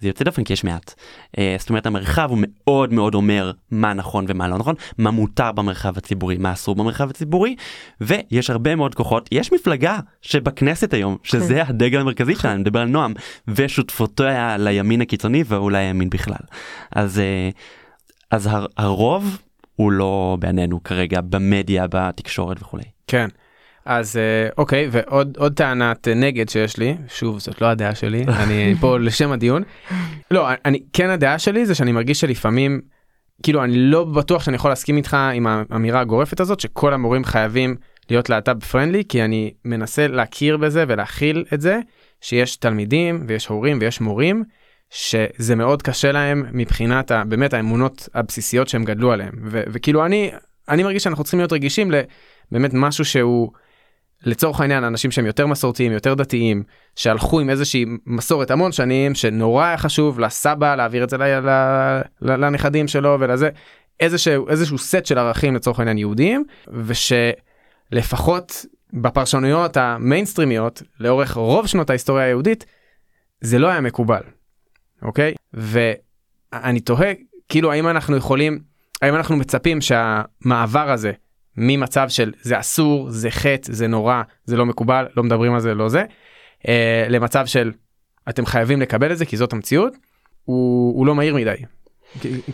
זה יוצא דופן כי יש מעט. Uh, זאת אומרת המרחב הוא מאוד מאוד אומר מה נכון ומה לא נכון, מה מותר במרחב הציבורי, מה אסור במרחב הציבורי, ויש הרבה מאוד כוחות, יש מפלגה שבכנסת היום, שזה כן. הדגל המרכזי שלנו, אני מדבר על נועם, ושותפותיה לימין הקיצוני ואולי הימין בכלל. אז, uh, אז הר, הרוב הוא לא בעינינו כרגע במדיה, בתקשורת וכולי. כן. אז אה, אוקיי ועוד עוד טענת נגד שיש לי שוב זאת לא הדעה שלי אני פה לשם הדיון לא אני כן הדעה שלי זה שאני מרגיש שלפעמים כאילו אני לא בטוח שאני יכול להסכים איתך עם האמירה הגורפת הזאת שכל המורים חייבים להיות להט"ב פרנדלי כי אני מנסה להכיר בזה ולהכיל את זה שיש תלמידים ויש הורים ויש מורים שזה מאוד קשה להם מבחינת באמת האמונות הבסיסיות שהם גדלו עליהם וכאילו אני אני מרגיש שאנחנו צריכים להיות רגישים לבאמת משהו שהוא. לצורך העניין אנשים שהם יותר מסורתיים יותר דתיים שהלכו עם איזושהי מסורת המון שנים שנורא היה חשוב לסבא להעביר את זה לנכדים שלו ולזה איזשהו איזשהו סט של ערכים לצורך העניין יהודיים ושלפחות בפרשנויות המיינסטרימיות לאורך רוב שנות ההיסטוריה היהודית זה לא היה מקובל אוקיי? ואני תוהה כאילו האם אנחנו יכולים האם אנחנו מצפים שהמעבר הזה ממצב של זה אסור, זה חטא, זה נורא, זה לא מקובל, לא מדברים על זה, לא זה, אה, למצב של אתם חייבים לקבל את זה כי זאת המציאות, הוא, הוא לא מהיר מדי.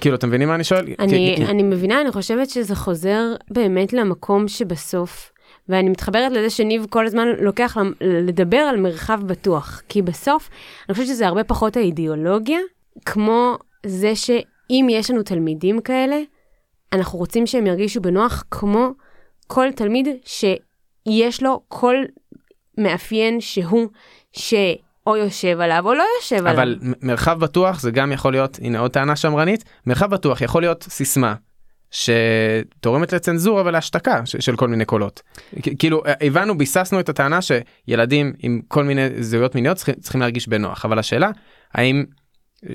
כאילו אתם מבינים מה אני שואל? אני, אני מבינה, אני חושבת שזה חוזר באמת למקום שבסוף, ואני מתחברת לזה שניב כל הזמן לוקח לדבר על מרחב בטוח, כי בסוף אני חושבת שזה הרבה פחות האידיאולוגיה, כמו זה שאם יש לנו תלמידים כאלה, אנחנו רוצים שהם ירגישו בנוח כמו כל תלמיד שיש לו כל מאפיין שהוא, שאו יושב עליו או לא יושב אבל עליו. אבל מרחב בטוח זה גם יכול להיות, הנה עוד טענה שמרנית, מרחב בטוח יכול להיות סיסמה. שתורמת לצנזורה ולהשתקה של כל מיני קולות. כאילו הבנו ביססנו את הטענה שילדים עם כל מיני זהויות מיניות צריכים, צריכים להרגיש בנוח אבל השאלה האם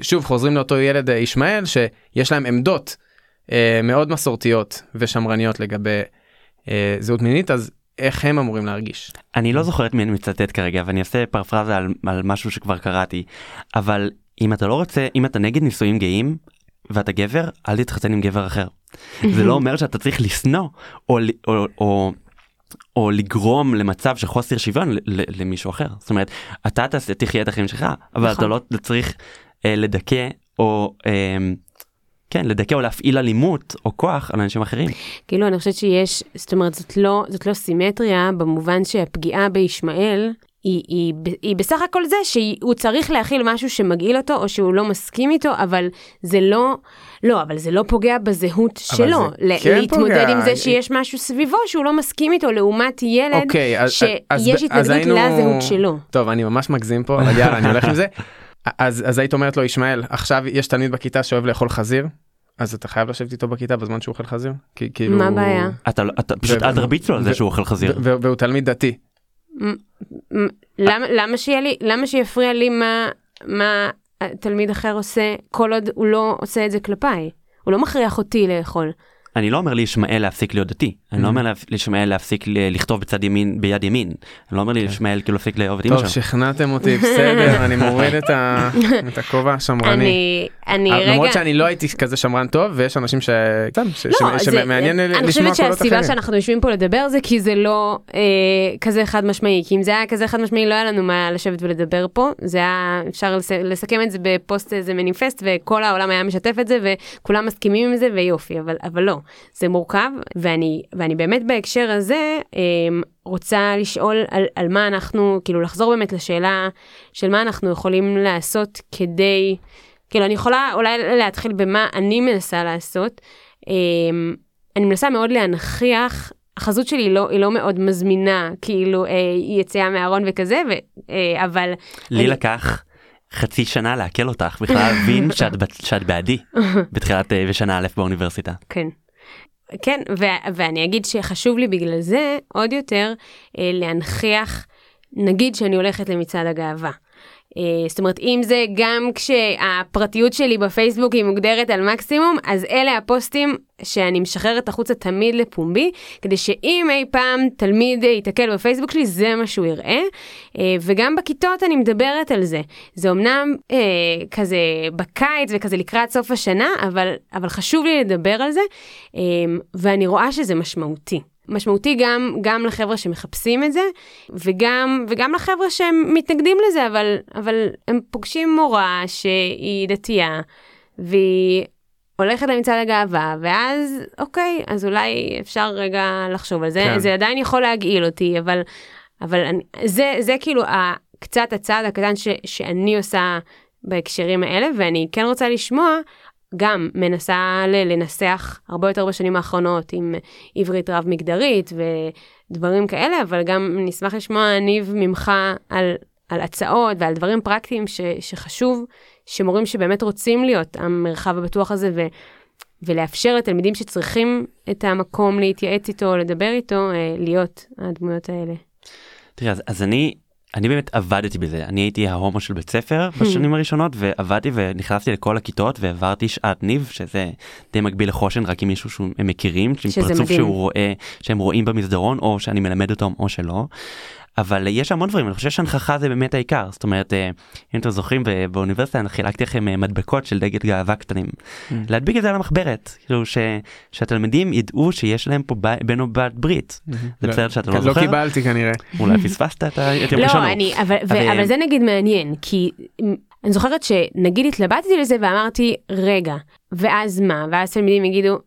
שוב חוזרים לאותו ילד ישמעאל שיש להם עמדות אה, מאוד מסורתיות ושמרניות לגבי אה, זהות מינית אז איך הם אמורים להרגיש. אני לא זוכר את מי אני מצטט כרגע ואני אעשה פרפרזה על, על משהו שכבר קראתי אבל אם אתה לא רוצה אם אתה נגד נישואים גאים ואתה גבר אל תתחתן עם גבר אחר. זה לא אומר שאתה צריך לשנוא או, או, או, או לגרום למצב של חוסר שוויון למישהו אחר זאת אומרת אתה תחיה את החיים שלך אבל אתה נכון. לא צריך אה, לדכא או אה, כן לדכא או להפעיל אלימות או כוח על אנשים אחרים. כאילו אני חושבת שיש זאת אומרת זאת לא זאת לא סימטריה במובן שהפגיעה בישמעאל היא, היא, היא בסך הכל זה שהוא צריך להכיל משהו שמגעיל אותו או שהוא לא מסכים איתו אבל זה לא לא אבל זה לא פוגע בזהות שלו ל- כן להתמודד פוגע. עם זה שיש משהו סביבו שהוא לא מסכים איתו לעומת ילד אוקיי, אז, שיש אז, התנגדות אז היינו... לזהות שלו. טוב אני ממש מגזים פה אבל יאללה אני הולך עם זה. אז אז היית אומרת לו ישמעאל עכשיו יש תלמיד בכיתה שאוהב לאכול חזיר אז אתה חייב לשבת איתו בכיתה בזמן שהוא אוכל חזיר? כי כאילו... מה הבעיה? אתה לא- אתה פשוט אל תרביץ לו על זה שהוא אוכל חזיר. והוא תלמיד דתי. למה שיהיה לי למה שיפריע לי מה מה תלמיד אחר עושה כל עוד הוא לא עושה את זה כלפיי הוא לא מכריח אותי לאכול. אני לא אומר לישמעאל להפסיק להיות דתי, אני לא mm-hmm. אומר לישמעאל להפסיק לכתוב בצד ימין ביד ימין, אני לא אומר כן. לישמעאל כאילו להפסיק לאהוב את אמא שלו. טוב, שכנעתם אותי, בסדר, אני מוריד את הכובע השמרני. אני רגע... למרות שאני לא הייתי כזה שמרן טוב, ויש אנשים ש... לא, שמעניין לשמוע קולות אחרים. אני חושבת שהסיבה שאנחנו יושבים פה לדבר זה כי זה לא אה, כזה חד משמעי, כי אם זה היה כזה חד משמעי לא היה לנו מה לשבת ולדבר פה, זה היה אפשר לסכם את זה בפוסט איזה מניפסט וכל העולם היה משתף את זה וכולם מסכימים עם זה ויופי, אבל לא. זה מורכב, ואני, ואני באמת בהקשר הזה אמ, רוצה לשאול על, על מה אנחנו, כאילו לחזור באמת לשאלה של מה אנחנו יכולים לעשות כדי, כאילו אני יכולה אולי להתחיל במה אני מנסה לעשות. אמ, אני מנסה מאוד להנכיח החזות שלי היא לא, היא לא מאוד מזמינה, כאילו אה, יציאה מהארון וכזה, ו, אה, אבל... לי אני... לקח חצי שנה לעכל אותך, בכלל להבין שאת, שאת בעדי בתחילת אה, בשנה א' באוניברסיטה. כן. כן, ו- ואני אגיד שחשוב לי בגלל זה עוד יותר אה, להנכיח נגיד שאני הולכת למצעד הגאווה. אה, זאת אומרת, אם זה גם כשהפרטיות שלי בפייסבוק היא מוגדרת על מקסימום, אז אלה הפוסטים שאני משחררת החוצה תמיד לפומבי, כדי שאם אי פעם תלמיד ייתקל בפייסבוק שלי, זה מה שהוא יראה. אה, וגם בכיתות אני מדברת על זה. זה אמנם אה, כזה בקיץ וכזה לקראת סוף השנה, אבל, אבל חשוב לי לדבר על זה, אה, ואני רואה שזה משמעותי. משמעותי גם, גם לחבר'ה שמחפשים את זה, וגם, וגם לחבר'ה שהם מתנגדים לזה, אבל, אבל הם פוגשים מורה שהיא דתייה, והיא הולכת למצעד הגאווה, ואז אוקיי, אז אולי אפשר רגע לחשוב על זה, כן. זה עדיין יכול להגעיל אותי, אבל, אבל אני, זה, זה כאילו ה, קצת הצעד הקטן ש, שאני עושה בהקשרים האלה, ואני כן רוצה לשמוע גם מנסה לנסח הרבה יותר בשנים האחרונות עם עברית רב מגדרית ודברים כאלה, אבל גם נשמח לשמוע, ניב, ממך על, על הצעות ועל דברים פרקטיים ש, שחשוב שמורים שבאמת רוצים להיות המרחב הבטוח הזה ו, ולאפשר לתלמידים שצריכים את המקום להתייעץ איתו, לדבר איתו, אה, להיות הדמויות האלה. תראה, אז, אז אני אני באמת עבדתי בזה אני הייתי ההומו של בית ספר hmm. בשנים הראשונות ועבדתי ונכנסתי לכל הכיתות והעברתי שעת ניב שזה די מקביל לחושן רק עם מישהו שהם מכירים עם פרצוף שהוא רואה שהם רואים במסדרון או שאני מלמד אותם או שלא. אבל יש המון דברים אני חושב שהנכחה זה באמת העיקר זאת אומרת אה, אם אתם זוכרים באוניברסיטה אני חילקתי לכם אה, מדבקות של דגל גאווה קטנים mm. להדביק את זה על המחברת כאילו ש, שהתלמידים ידעו שיש להם פה בן או בת ברית mm-hmm. זה לא, בסדר שאתה לא, לא זוכר לא קיבלתי כנראה אולי פספסת את יום לא, ראשון. אבל, אבל זה נגיד מעניין כי אני זוכרת שנגיד התלבטתי לזה ואמרתי רגע ואז מה ואז תלמידים יגידו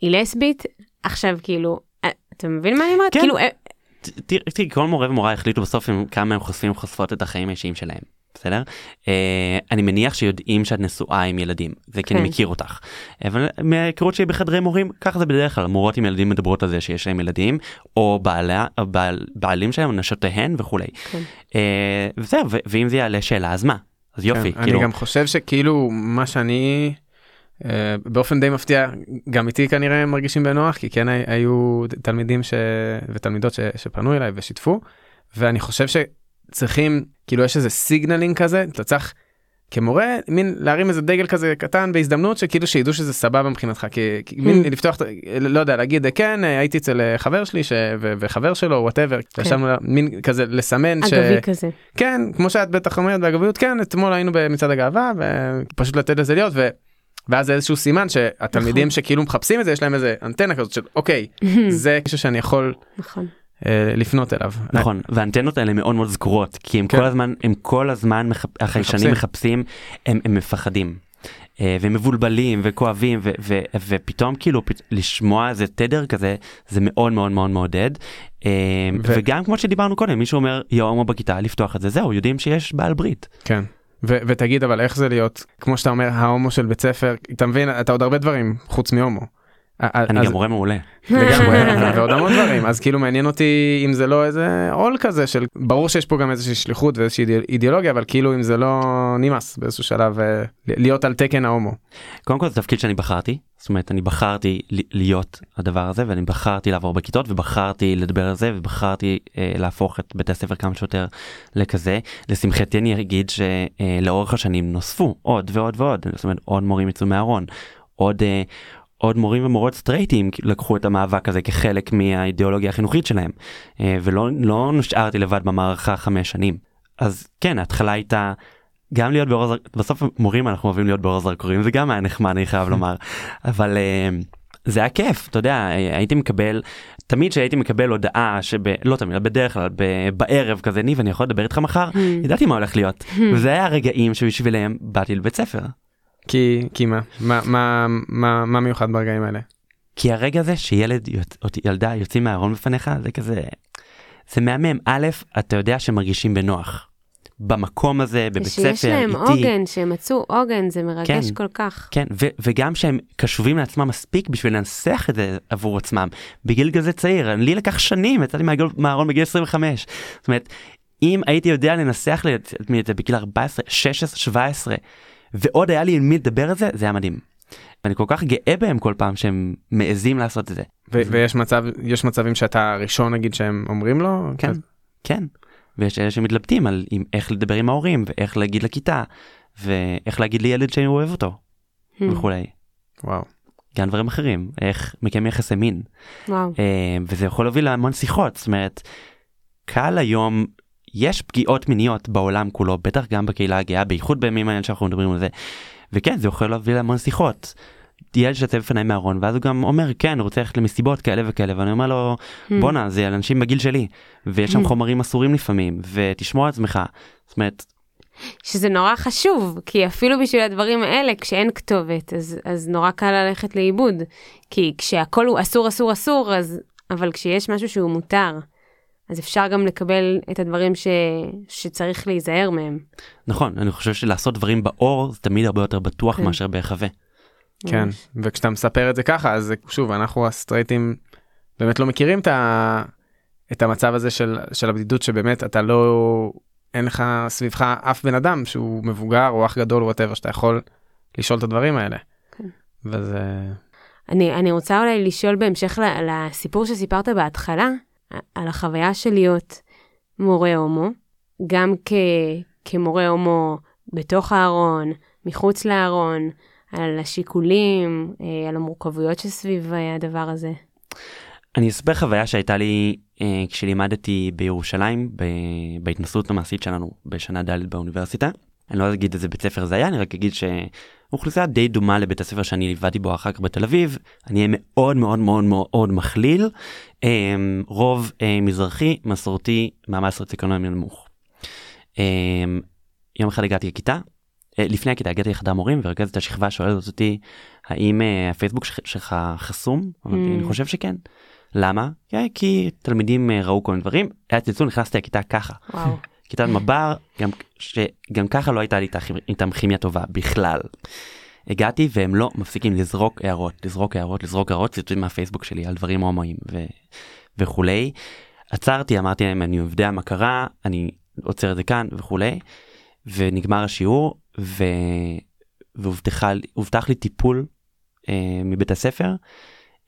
היא לסבית עכשיו כאילו אה, אתה מבין מה אני אומרת? כן. כאילו, תראי כל מורה ומורה החליטו בסוף עם כמה הם חושפים וחושפות את החיים האישיים שלהם. בסדר? Uh, אני מניח שיודעים שאת נשואה עם ילדים זה כי כן. אני מכיר אותך. אבל מההיכרות שלי בחדרי מורים ככה זה בדרך כלל מורות עם ילדים מדברות על זה שיש להם ילדים או בעלה, בעל, בעלים שלהם נשותיהן וכולי. כן. אה, וזהו ואם זה יעלה שאלה אז מה? אז יופי. כן, כאילו... אני גם חושב שכאילו מה שאני באופן די מפתיע גם איתי כנראה מרגישים בנוח כי כן היו תלמידים ש... ותלמידות ש... שפנו אליי ושיתפו ואני חושב שצריכים כאילו יש איזה signaling כזה אתה צריך כמורה מין להרים איזה דגל כזה קטן בהזדמנות שכאילו שידעו שזה סבבה מבחינתך כי, כי מין המ. לפתוח לא יודע להגיד כן הייתי אצל חבר שלי ש... ו... וחבר שלו whatever כן. מין כזה לסמן אגבי ש... כזה כן כמו שאת בטח אומרת באגביות כן אתמול היינו במצעד הגאווה ופשוט לתת לזה להיות. ו... ואז זה איזשהו סימן שהתלמידים נכון. שכאילו מחפשים את זה יש להם איזה אנטנה כזאת של אוקיי זה משהו שאני יכול נכון. אה, לפנות אליו. נכון והאנטנות האלה מאוד מאוד זקורות כי הם כן. כל הזמן הם כל הזמן החיישנים מחפשים הם, הם מפחדים. אה, ומבולבלים וכואבים ו- ו- ופתאום כאילו לשמוע איזה תדר כזה זה מאוד מאוד מאוד מעודד אה, ו- וגם כמו שדיברנו קודם מישהו אומר יום בכיתה לפתוח את זה זהו יודעים שיש בעל ברית. כן. ותגיד אבל איך זה להיות כמו שאתה אומר ההומו של בית ספר אתה מבין אתה עוד הרבה דברים חוץ מהומו. אני גם מורה מעולה. ועוד המון דברים אז כאילו מעניין אותי אם זה לא איזה עול כזה של ברור שיש פה גם איזושהי שליחות ואיזושהי אידיאולוגיה אבל כאילו אם זה לא נמאס באיזשהו שלב אה, להיות על תקן ההומו. קודם כל זה תפקיד שאני בחרתי זאת אומרת אני בחרתי להיות הדבר הזה ואני בחרתי לעבור בכיתות ובחרתי לדבר על זה ובחרתי אה, להפוך את בית הספר כמה שיותר לכזה לשמחתי אני אגיד שלאורך השנים נוספו עוד ועוד ועוד זאת אומרת עוד מורים יצאו מהארון עוד. אה, עוד מורים ומורות סטרייטים לקחו את המאבק הזה כחלק מהאידיאולוגיה החינוכית שלהם אה, ולא לא נשארתי לבד במערכה חמש שנים אז כן ההתחלה הייתה גם להיות באור הזרקורים בסוף מורים אנחנו אוהבים להיות באור הזרקורים זה גם היה נחמד אני חייב לומר אבל אה, זה היה כיף אתה יודע הייתי מקבל תמיד שהייתי מקבל הודעה שב... לא תמיד בדרך כלל בערב כזה ניב אני יכול לדבר איתך מחר hmm. ידעתי מה הולך להיות hmm. וזה היה הרגעים שבשבילם באתי לבית ספר. כי כי מה מה מה מה מה מיוחד ברגעים האלה. כי הרגע הזה שילד או ילדה יוצאים מהארון בפניך זה כזה זה מהמם א' אתה יודע שמרגישים בנוח. במקום הזה בבית ספר איתי. שיש להם עוגן שהם מצאו עוגן זה מרגש כן, כל כך. כן ו- וגם שהם קשובים לעצמם מספיק בשביל לנסח את זה עבור עצמם בגיל כזה צעיר לי לקח שנים יצאתי מהארון בגיל 25. זאת אומרת אם הייתי יודע לנסח לעצמי את זה בגיל 14 16 17 ועוד היה לי עם מי לדבר על זה, זה היה מדהים. ואני כל כך גאה בהם כל פעם שהם מעזים לעשות את זה. ויש מצב, יש מצבים שאתה הראשון נגיד שהם אומרים לו? כן, כן. ויש אלה שמתלבטים על עם, איך לדבר עם ההורים ואיך להגיד לכיתה ואיך להגיד לילד שאני אוהב אותו Hmm. וכולי. וואו. גם דברים אחרים איך מקיים יחסי מין וואו. אה, וזה יכול להוביל להמון שיחות זאת אומרת קל היום יש פגיעות מיניות בעולם כולו בטח גם בקהילה הגאה בייחוד בימים האלה שאנחנו מדברים על זה וכן זה יכול להוביל להמון שיחות. ילד שיוצא בפניי מהארון ואז הוא גם אומר כן רוצה ללכת למסיבות כאלה וכאלה ואני אומר לו Hmm. בואנה זה על אנשים בגיל שלי ויש שם Mm. חומרים אסורים לפעמים ותשמור על עצמך. זאת אומרת שזה נורא חשוב, כי אפילו בשביל הדברים האלה, כשאין כתובת, אז, אז נורא קל ללכת לאיבוד. כי כשהכול הוא אסור, אסור, אסור, אז... אבל כשיש משהו שהוא מותר, אז אפשר גם לקבל את הדברים ש... שצריך להיזהר מהם. נכון אני חושב שלעשות דברים באור זה תמיד הרבה יותר בטוח כן. מאשר בהיחבא. כן, ממש. וכשאתה מספר את זה ככה, אז שוב, אנחנו הסטרייטים באמת לא מכירים את, ה... את המצב הזה של, של הבדידות, שבאמת אתה לא, אין לך סביבך אף בן אדם שהוא מבוגר או אח גדול או whatever, שאתה יכול לשאול את הדברים האלה. כן. וזה, אני, אני רוצה אולי לשאול בהמשך לסיפור שסיפרת בהתחלה, על החוויה של להיות מורה הומו, גם כ, כמורה הומו בתוך הארון, מחוץ לארון, על השיקולים, אה, על המורכבויות שסביב אה, הדבר הזה. אני אספר חוויה שהייתה לי אה, כשלימדתי בירושלים. בהתנסות המעשית שלנו בשנה ד' באוניברסיטה. אני לא אגיד איזה בית ספר זה היה אני רק אגיד שאוכלוסייה די דומה לבית הספר שאני ליוויתי בו אחר כך בתל אביב אני אהיה מאוד מאוד מאוד מאוד מכליל אה, רוב אה, מזרחי מסורתי מעמד סוציו-אקונומי נמוך. אה, יום אחד הגעתי לכיתה אה, לפני הכיתה הגעתי לחדר מורים ורכזת השכבה שואלת אותי האם אה, הפייסבוק שלך- חסום Mm. אני חושב שכן. למה? "כן, כי תלמידים ראו כל מיני דברים היה צלצול נכנסתי לכיתה ככה וואו. כיתת מב"ר גם שגם ככה לא הייתה לי איתם כימיה טובה בכלל. הגעתי והם לא מפסיקים לזרוק הערות לזרוק הערות לזרוק הערות ציטוטים מהפייסבוק שלי על דברים הומואים ו... וכולי. עצרתי אמרתי להם אני יודע מה קרה אני עוצר את זה כאן וכולי. ונגמר השיעור ו... והובטחה לי- הובטח לי טיפול אה, מבית הספר.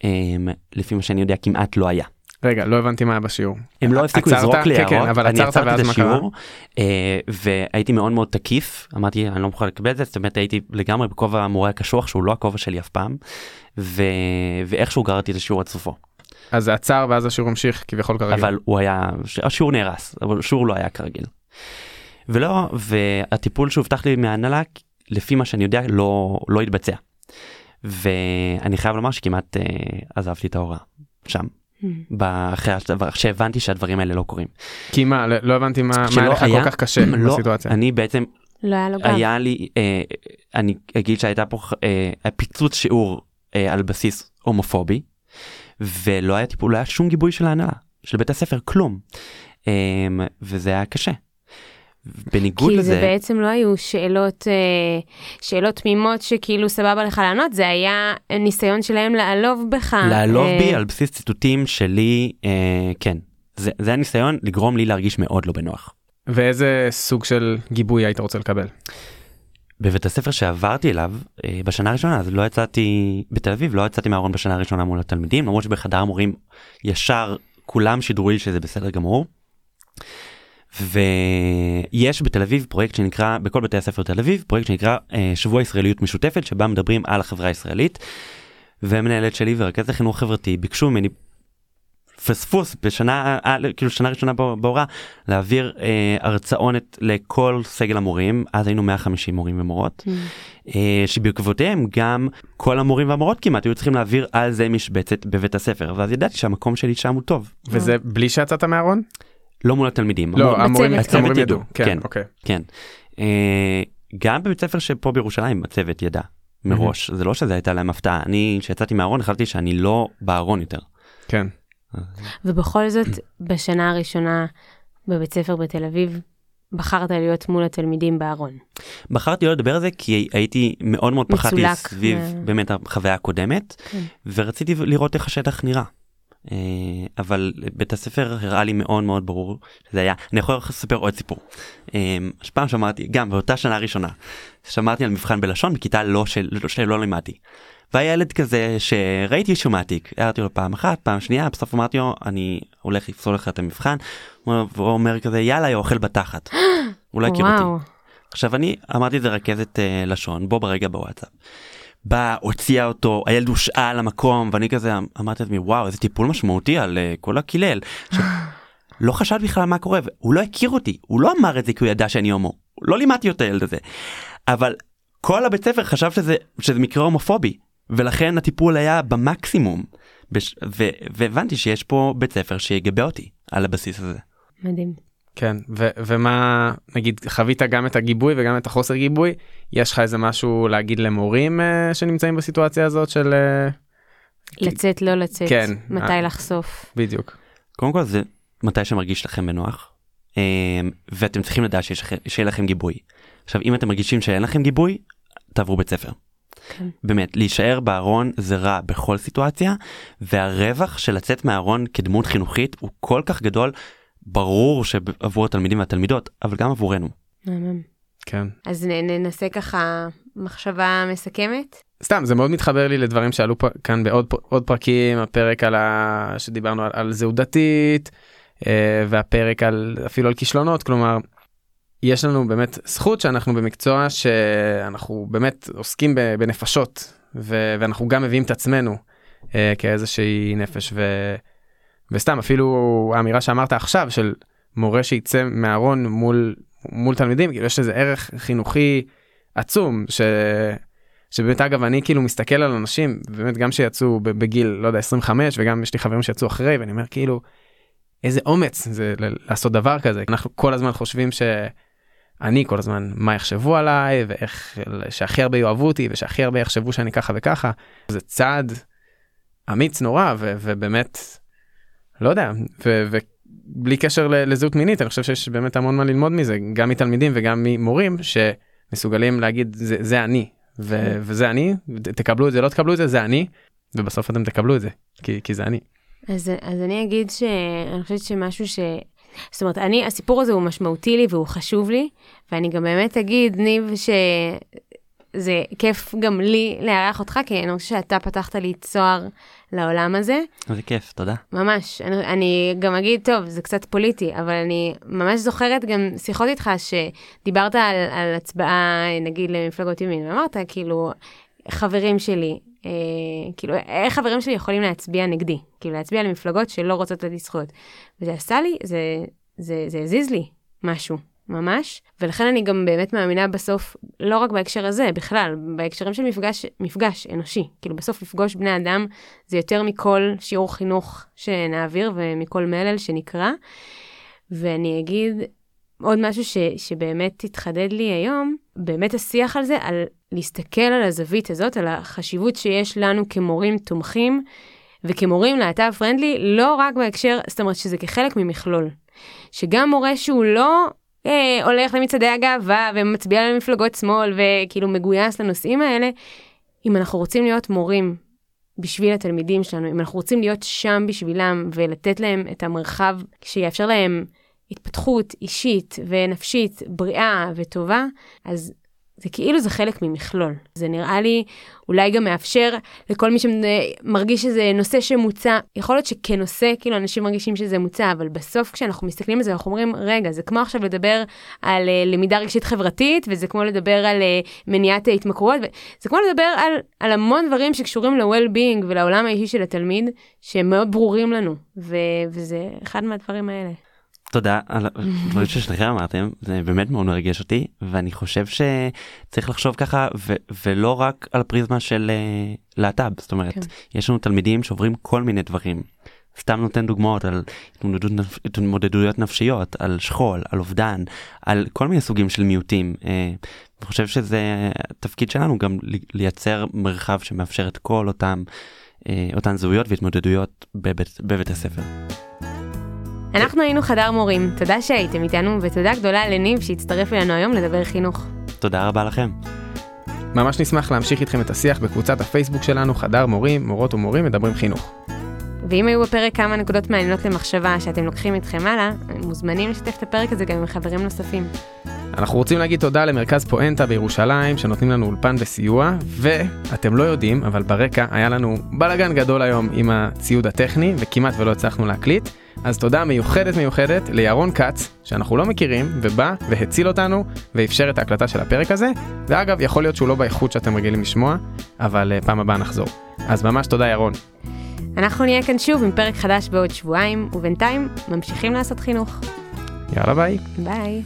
אה, לפי מה שאני יודע כמעט לא היה. רגע, לא הבנתי מה היה בשיעור. הם לא הפסיקו? לזרוק לי כן, כן, הערות, אבל אני עצרת עצרתי את? השיעור אה, והייתי מאוד מאוד תקיף אמרתי אני לא מוכן לקבל את זה זאת אומרת הייתי לגמרי בכובע המורה הקשוח שהוא לא הכובע שלי אף פעם ו... ואיכשהו גררתי את השיעור עד סופו אז זה עצר ואז השיעור המשיך כביכול כרגיל. אבל הוא היה השיעור נהרס אבל השיעור לא היה כרגיל. ולא והטיפול שהובטח לי מההנהלה לפי מה שאני יודע לא לא התבצע. ואני חייב לומר שכמעט אה, עזבתי את ההוראה שם. אחרי שהבנתי שהדברים האלה לא קורים. כי מה, לא לא הבנתי מה היה לך כל כך קשה לא, בסיטואציה. אני בעצם לא היה לו גב. היה לי אה, אני אגיד שהייתה פה אה, פיצוץ שיעור אה, על בסיס הומופובי ולא היה טיפול לא היה שום גיבוי של ההנהלה של בית הספר כלום אה, וזה היה קשה. בניגוד כי לזה זה בעצם לא היו שאלות, אה, שאלות תמימות שכאילו סבבה לך לענות, זה היה ניסיון שלהם לעלוב בך. לעלוב אה, בי על בסיס ציטוטים שלי אה, כן זה זה הניסיון לגרום לי להרגיש מאוד לא בנוח. ואיזה סוג של גיבוי היית רוצה לקבל? בבית הספר שעברתי אליו בשנה הראשונה אז לא יצאתי בתל אביב לא יצאתי מהארון בשנה הראשונה מול התלמידים למרות שבחדר המורים ישר כולם שידרו לי שזה בסדר גמור. ויש בתל אביב פרויקט שנקרא בכל בתי הספר תל אביב פרויקט שנקרא אה, שבוע ישראליות משותפת שבה מדברים על החברה הישראלית. ומנהלת שלי ורכזת החינוך חברתי ביקשו ממני פספוס בשנה אה, כאילו שנה ראשונה בהור- בהוראה להעביר אה, הרצאונת לכל סגל המורים אז היינו 150 מורים ומורות Hmm. אה, שבעקבותיהם גם כל המורים והמורות כמעט היו צריכים להעביר על זה משבצת בבית הספר ואז ידעתי שהמקום שלי שם הוא טוב וזה בלי שיצאת מהארון? לא מול התלמידים. לא, המור- המורים. המורים הצוות ידעו. ידעו, כן, כן. אוקיי. כן. אה, גם בבית ספר שפה בירושלים הצוות ידע מראש זה לא שזה הייתה להם הפתעה אני כשיצאתי מהארון החלטתי שאני לא בארון יותר. כן. ובכל זאת, בשנה הראשונה בבית ספר בתל אביב, בחרת להיות מול התלמידים בארון. בחרתי לא לדבר על זה כי הייתי מאוד מאוד פחדתי. סביב אה. באמת החוויה הקודמת כן. ורציתי לראות איך השטח נראה. אה, אבל בית הספר הראה לי מאוד מאוד ברור שזה היה אני יכול לספר עוד סיפור. אה, פעם שמעתי גם באותה שנה ראשונה שמעתי על מבחן בלשון בכיתה לא של, שלא לימדתי. והיה ילד כזה שראיתי שהוא מעתיק, הערתי לו פעם אחת, פעם שנייה, בסוף אמרתי לו, אני הולך לפסול לך את המבחן, והוא אומר כזה, יאללה, אוכל בתחת. הוא לא הכיר אותי. עכשיו אני אמרתי את זה רכזת אה, לשון, בוא ברגע בוואטסאפ. באה, הוציאה אותו, הילד הושעה על המקום, ואני כזה אמרתי לעצמי, וואו, איזה טיפול משמעותי על אה, כל הקילל. עכשיו, לא חשב בכלל מה קורה, הוא לא הכיר אותי, הוא לא אמר את זה כי הוא ידע שאני הומו, לא לימדתי את הילד הזה. אבל כל הבית ספר חשב שזה, שזה מקרה הומופובי, ולכן הטיפול היה במקסימום. בש... ו... והבנתי שיש פה בית ספר שיגבה אותי על הבסיס הזה. מדהים. כן, ו- ומה, נגיד, חווית גם את הגיבוי וגם את החוסר גיבוי, יש לך איזה משהו להגיד למורים uh, שנמצאים בסיטואציה הזאת של... Uh, לצאת, לא לצאת. כן. מתי אה. לחשוף. בדיוק. קודם כל זה מתי שמרגיש לכם בנוח, אה, ואתם צריכים לדעת שיש לכם, שיהיה לכם גיבוי. עכשיו אם אתם מרגישים שאין לכם גיבוי, תעברו בית ספר. כן. באמת, להישאר בארון זה רע בכל סיטואציה, והרווח של לצאת מהארון כדמות חינוכית הוא כל כך גדול, ברור שעבור התלמידים והתלמידות, אבל גם עבורנו. כן. אז ננסה ככה מחשבה מסכמת. סתם, זה מאוד מתחבר לי לדברים שעלו פה, כאן בעוד עוד פרקים, הפרק על ה... שדיברנו על, על זהות דתית, אה, והפרק על אפילו על כישלונות, כלומר, יש לנו באמת זכות שאנחנו במקצוע שאנחנו באמת עוסקים ב- בנפשות, ו- ואנחנו גם מביאים את עצמנו אה, כאיזושהי נפש, ו... וסתם אפילו האמירה שאמרת עכשיו של מורה שיצא מהארון מול מול תלמידים כאילו יש איזה ערך חינוכי עצום ש... שבאמת אגב אני כאילו מסתכל על אנשים באמת גם שיצאו בגיל לא יודע 25 וגם יש לי חברים שיצאו אחרי ואני אומר כאילו איזה אומץ זה לעשות דבר כזה. אנחנו כל הזמן חושבים שאני כל הזמן מה יחשבו עליי ואיך שהכי הרבה יאהבו אותי ושהכי הרבה יחשבו שאני ככה וככה. זה צעד אמיץ נורא ו- ובאמת לא יודע ובלי קשר לזהות מינית אני חושב שיש באמת המון מה ללמוד מזה גם מתלמידים וגם ממורים שמסוגלים להגיד זה, זה אני ו- וזה אני תקבלו את זה לא תקבלו את זה זה אני ובסוף אתם תקבלו את זה כי, כי זה אני. אז, אז אני אגיד שאני חושבת שמשהו ש... זאת אומרת, אני, הסיפור הזה הוא משמעותי לי והוא חשוב לי, ואני גם באמת אגיד, ניב, שזה כיף גם לי לארח אותך, כי אני חושבת שאתה פתחת לי צוהר לעולם הזה. זה כיף, תודה. ממש. אני, אני גם אגיד, טוב, זה קצת פוליטי, אבל אני ממש זוכרת גם שיחות איתך שדיברת על, על הצבעה, נגיד, למפלגות ימין, ואמרת, כאילו, חברים שלי, אה, כאילו, איך חברים שלי יכולים להצביע נגדי? כאילו, להצביע למפלגות שלא רוצות לתת לי זכויות. וזה עשה לי, זה, זה, זה הזיז לי משהו. ממש, ולכן אני גם באמת מאמינה בסוף, לא רק בהקשר הזה, בכלל, בהקשרים של מפגש, מפגש אנושי. כאילו בסוף לפגוש בני אדם זה יותר מכל שיעור חינוך שנעביר ומכל מלל שנקרא. ואני אגיד עוד משהו ש, שבאמת התחדד לי היום, באמת השיח על זה, על להסתכל על הזווית הזאת, על החשיבות שיש לנו כמורים תומכים וכמורים להט"ב פרנדלי, לא רק בהקשר, זאת אומרת שזה כחלק ממכלול. שגם מורה שהוא לא אה, הולך למצעדי הגאווה ומצביע למפלגות שמאל וכאילו מגויס לנושאים האלה, אם אנחנו רוצים להיות מורים בשביל התלמידים שלנו, אם אנחנו רוצים להיות שם בשבילם ולתת להם את המרחב שיאפשר להם התפתחות אישית ונפשית בריאה וטובה, אז זה כאילו זה חלק ממכלול. זה נראה לי אולי גם מאפשר לכל מי שמרגיש שזה נושא שמוצע, יכול להיות שכנושא, כאילו אנשים מרגישים שזה מוצע, אבל בסוף כשאנחנו מסתכלים על זה, אנחנו אומרים, רגע, זה כמו עכשיו לדבר על uh, למידה רגשית חברתית, וזה כמו לדבר על uh, מניעת התמכרויות, זה כמו לדבר על, על המון דברים שקשורים ל-well-being ולעולם האישי של התלמיד, שהם מאוד ברורים לנו, ו- וזה אחד מהדברים האלה. תודה על הדברים ששניכם אמרתם, זה באמת מאוד מרגש אותי, ואני חושב שצריך לחשוב ככה, ו- ולא רק על הפריזמה של uh, להט"ב, זאת אומרת, כן. יש לנו תלמידים שעוברים כל מיני דברים. סתם נותן דוגמאות על התמודדות התמודדויות נפשיות, על שכול, על אובדן, על כל מיני סוגים של מיעוטים. Uh, אני חושב שזה התפקיד שלנו גם לי- לייצר מרחב שמאפשר את כל אותם, uh, אותן זהויות והתמודדויות בבית, בבית הספר. אנחנו היינו חדר מורים, תודה שהייתם איתנו, ותודה גדולה לניב שהצטרף אלינו היום לדבר חינוך. תודה רבה לכם. ממש נשמח להמשיך איתכם את השיח בקבוצת הפייסבוק שלנו חדר מורים מורות ומורים מדברים חינוך. ואם היו בפרק כמה נקודות מעניינות למחשבה שאתם לוקחים איתכם הלאה, מוזמנים לשתף את הפרק הזה גם עם חברים נוספים. אנחנו רוצים להגיד תודה למרכז פואנטה בירושלים שנותנים לנו אולפן וסיוע, ואתם לא יודעים, אבל ברקע היה לנו בלאגן גדול היום עם הציוד הטכני, וכמעט ולא הצלחנו להקליט. אז תודה מיוחדת מיוחדת לירון כץ, שאנחנו לא מכירים, ובא והציל אותנו, ואפשר את ההקלטה של הפרק הזה. ואגב, יכול להיות שהוא לא באיכות שאתם רגילים לשמוע, אבל uh, פעם הבאה נחזור. אז ממש תודה ירון. אנחנו נהיה כאן שוב עם פרק חדש בעוד שבועיים, ובינתיים ממשיכים לעשות חינוך. יאללה ביי. ביי.